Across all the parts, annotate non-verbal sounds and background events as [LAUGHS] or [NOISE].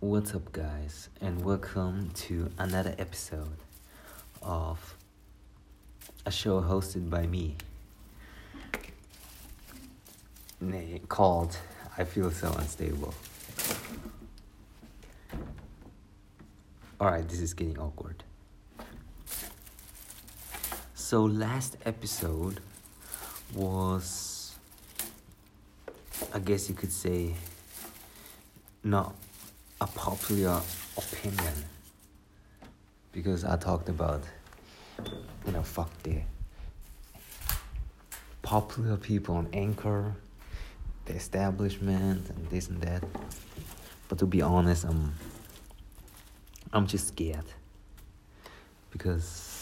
What's up, guys, and welcome to another episode of a show hosted by me called I Feel So Unstable. Alright, this is getting awkward. So, last episode was, I guess you could say, not a popular opinion because I talked about you know fuck the popular people on Anchor, the establishment and this and that. But to be honest, I'm I'm just scared because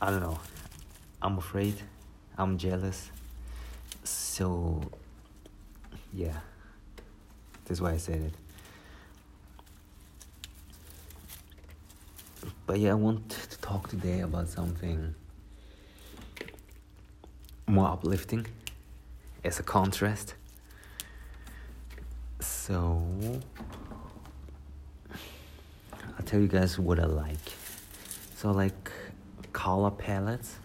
I don't know. I'm afraid. I'm jealous. So yeah. That's why I said it. But yeah, I want to talk today about something more uplifting as a contrast. So, I'll tell you guys what I like. So, I like color palettes.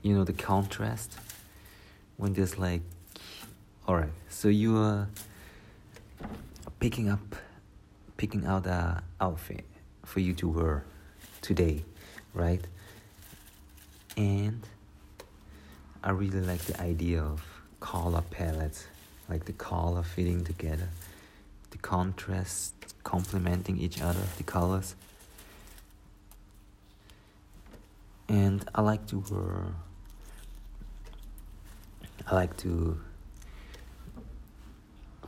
You know, the contrast. When there's like Alright, so you are picking up, picking out a outfit for you to wear today, right? And I really like the idea of color palettes, like the color fitting together, the contrast complementing each other, the colors. And I like to wear. I like to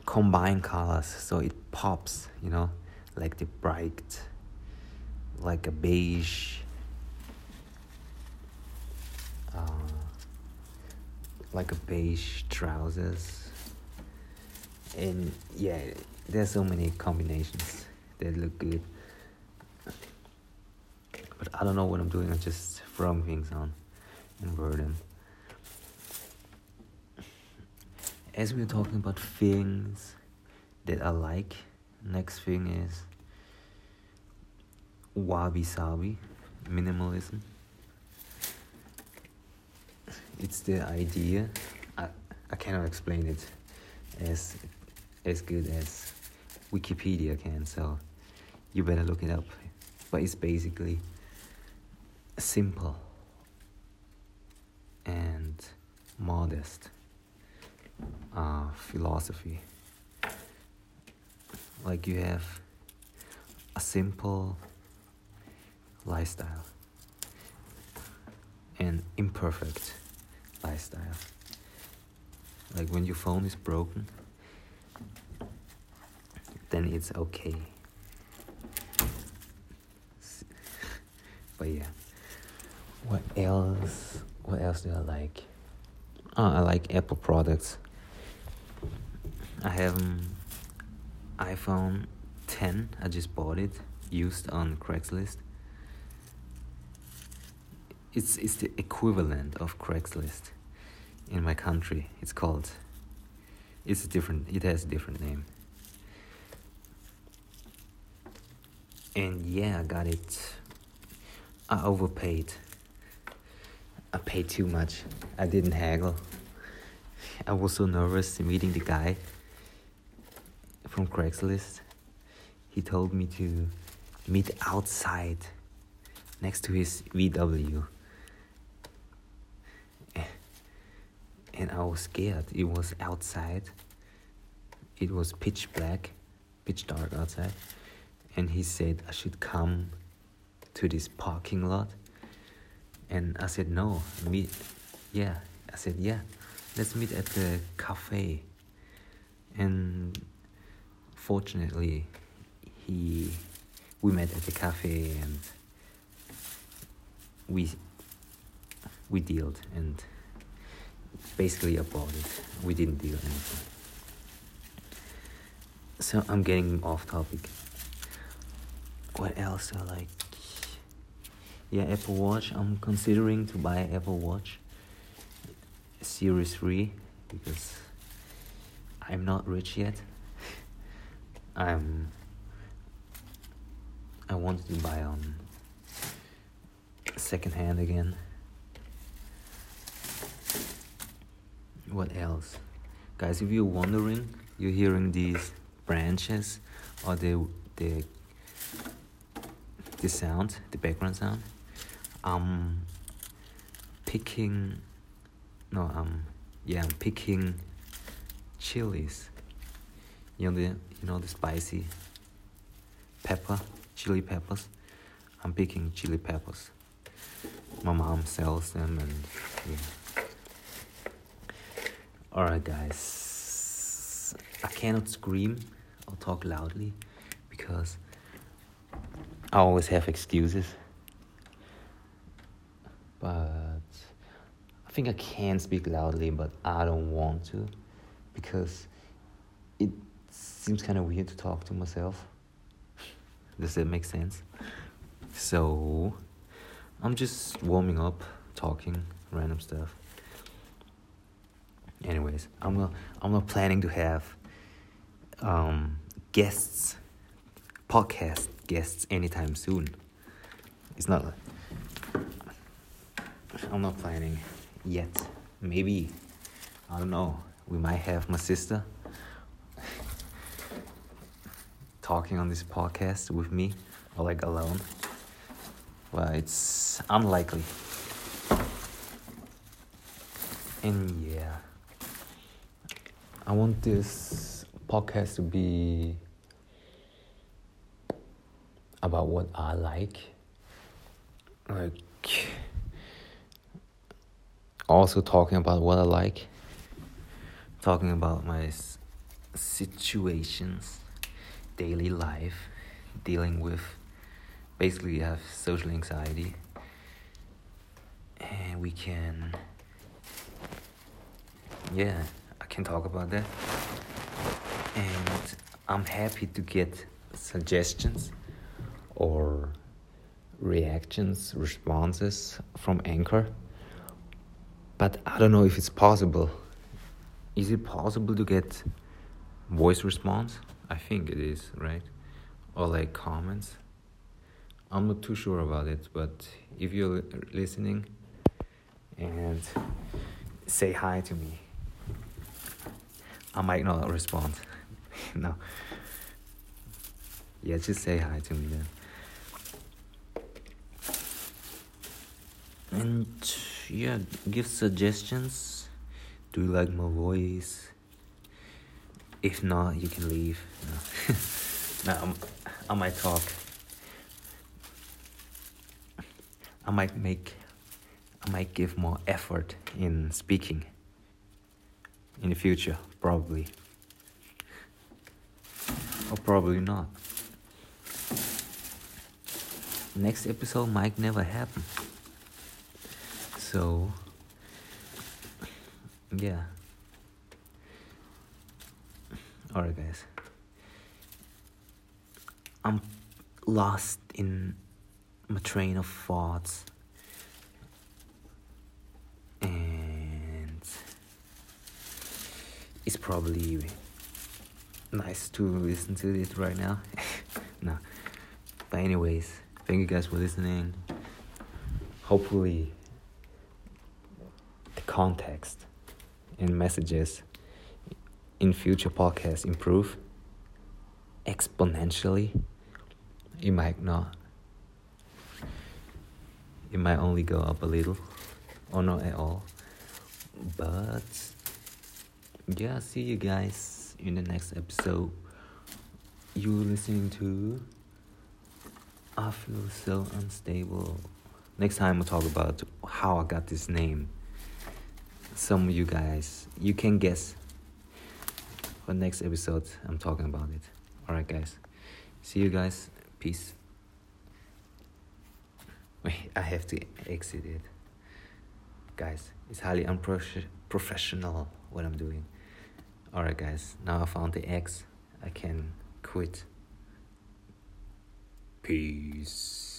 combine colors so it pops you know like the bright like a beige uh, like a beige trousers. And yeah there's so many combinations. That look good. But i don't know what i'm doing. I'm just throwing things on and wear them as we're talking about things that I like, next thing is wabi sabi, minimalism. It's the idea. I, I cannot explain it as as good as Wikipedia can, so you better look it up. But it's basically simple and modest uh, philosophy. Like you have a simple lifestyle, an imperfect lifestyle. Like when your phone is broken, then it's okay. But yeah, what else? What else do I like? Oh, I like Apple products. I have an iPhone 10. I just bought it used on Craigslist. It's it's the equivalent of Craigslist in my country. It's called. It's different. It has a different name. And yeah, I got it. I overpaid. I paid too much. I didn't haggle. I was so nervous meeting the guy from Craigslist. He told me to meet outside next to his VW. And I was scared. It was outside. It was pitch black, pitch dark outside. And he said I should come to this parking lot. And I said, no, meet. Yeah. I said, yeah, let's meet at the cafe. And fortunately, he, we met at the cafe and we, we dealed and basically it. We didn't deal anything. So I'm getting off topic. What else I like? Yeah, Apple Watch. I'm considering to buy Apple Watch Series 3 because I'm not rich yet. I'm. I wanted to buy um second hand again. What else? Guys, if you're wondering, you're hearing these branches or the the the sound, the background sound. I'm picking no um yeah I'm picking chilies. You know the you know the spicy pepper, chili peppers. I'm picking chili peppers. My mom sells them and yeah. Alright guys. I cannot scream or talk loudly because I always have excuses. But I think I can speak loudly, but I don't want to because seems kind of weird to talk to myself. Does that make sense? So, I'm just warming up, talking random stuff. Anyways, I'm not I'm not planning to have um, guests, podcast guests anytime soon. It's not. I'm not planning yet. Maybe I don't know. We might have my sister talking on this podcast with me or like alone. Well, it's unlikely. And yeah, I want this podcast to be about what I like. Like, also talking about what I like, talking about my situations, daily life, dealing with basically, I have social anxiety, and we can, yeah, I can talk about that, and I'm happy to get suggestions or reactions, responses from Anchor. But I don't know if it's possible. Is it possible to get voice response? I think it is, right? Or like comments. I'm not too sure about it, but if you're listening and say hi to me, I might not respond. [LAUGHS] no. Yeah, just say hi to me then. and yeah give suggestions do you like my voice if not you can leave. No, [LAUGHS] i might talk. I might make i might give more effort in speaking. In the future probably. Or probably not. Next episode might never happen. So, yeah. Alright, guys. I'm lost in my train of thoughts. And it's probably nice to listen to this right now. [LAUGHS] no. But, anyways, thank you guys for listening. Hopefully, the context and messages in future podcasts improve exponentially, it might not. It might only go up a little or not at all. But yeah, see you guys in the next episode. You listening to I feel so unstable. Next time we'll talk about how I got this name some of you guys you can guess for next episode i'm talking about it. All right guys. See you guys. Peace. [LAUGHS] Wait i have to exit it. Guys it's highly unprofessional what i'm doing. All right guys. Now i found the x. I can quit. Peace